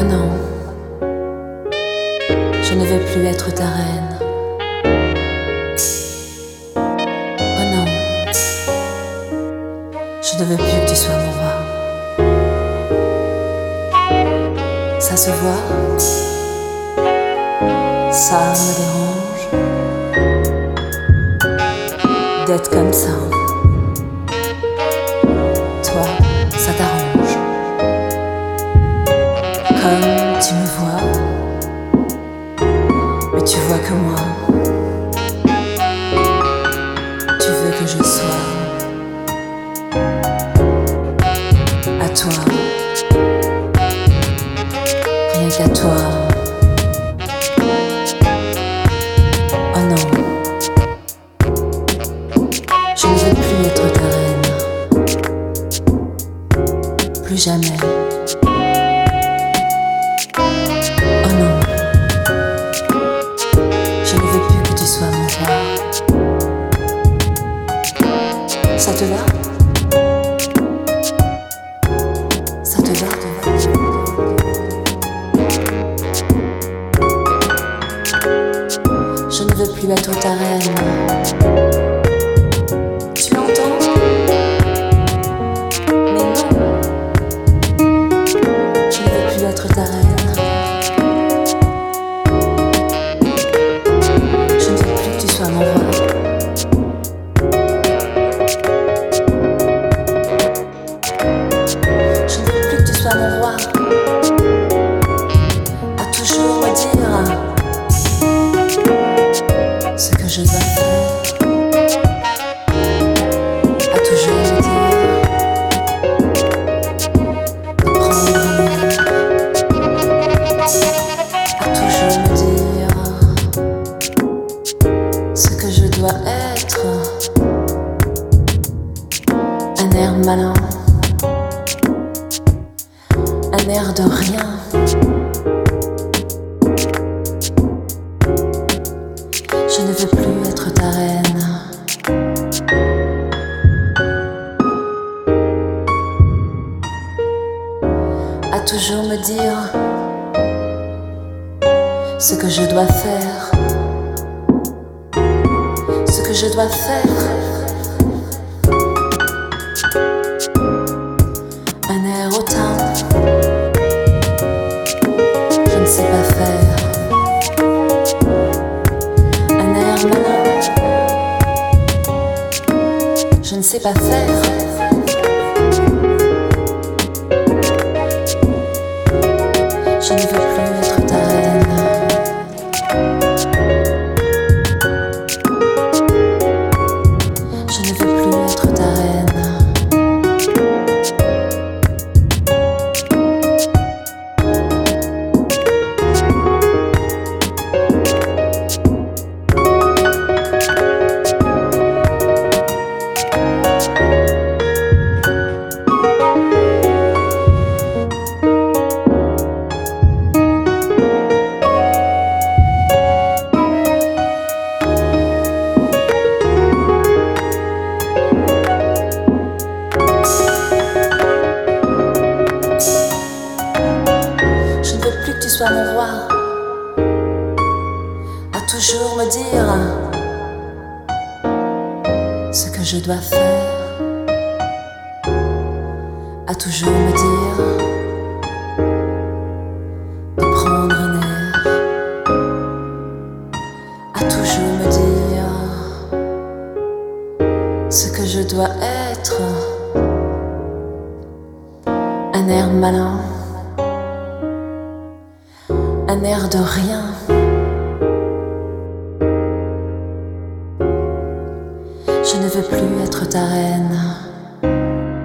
Oh non, je ne veux plus être ta reine. Oh non, je ne veux plus que tu sois mon roi. Ça se voit, ça me dérange d'être comme ça. Tu vois que moi. Tu veux que je sois à toi, rien qu'à toi. Oh non, je ne veux plus être ta reine, plus jamais. Veux plus être. Un air malin, un air de rien. Je ne veux plus être ta reine. À toujours me dire ce que je dois faire. Que je dois faire. Un air hautain. Je ne sais pas faire. Un air malin. Je ne sais pas faire. Je ne veux plus veux plus que tu sois mon roi. À toujours me dire ce que je dois faire. À toujours me dire prendre air. À toujours me dire ce que je dois être. Un air malin un air de rien.